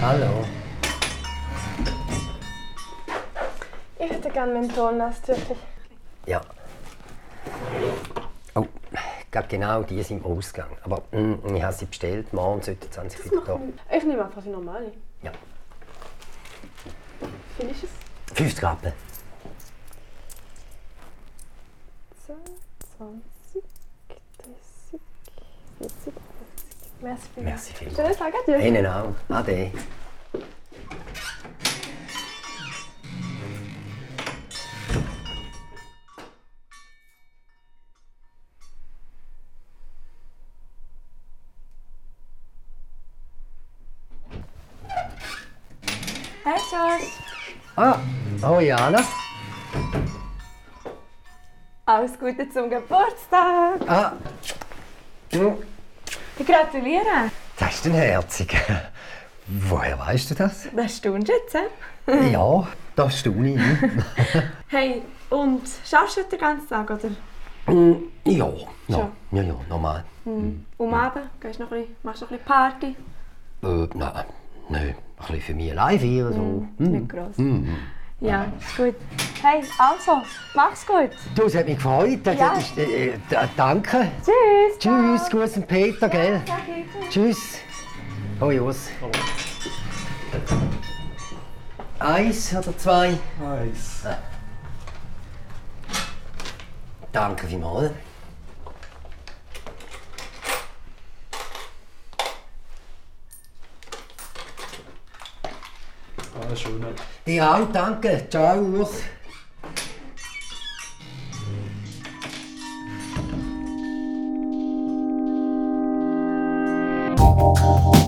Hallo. Ich hätte gerne Mentholnasstüchchen. Ja. Oh, gerade genau die sind im Ausgang. Aber mm, ich habe sie bestellt. Morgen sollten sie an sich wieder da. Ich nehme einfach die normale. Ja. Wie viel ist es? 50 Rappen. 10, 20, Merci vielmals. Merci vielmals. Schönen Tag, adieu. Ihnen auch. Ade. Ah, oh Jana. Alles Gute zum Geburtstag. Ah. hm, gratuliere. Das ist ein Herzig. Woher weißt du das? Das stimmt jetzt, hä? Ja, das staune ich. Hey, und schaffst du den ganzen Tag, oder? Mm, ja, ja, ja, ja, normal. Um Abend gehst du noch ein bisschen, machst du noch ein bisschen Party? Äh, nein, nein, ein bisschen für mich allein feiern. So. Mm. Nicht gross. Ja, ist gut. Hey, also, mach's gut. Du, es hat mich gefreut. Ja. ist, äh, äh, danke. Tschüss. Tschüss, guten Peter, gell? Danke. Tschüss. Oh, Jos. Eins oder zwei? Eins. Danke vielmals. Ah, schön. Ja, danke. Ciao, Urs. Thank you.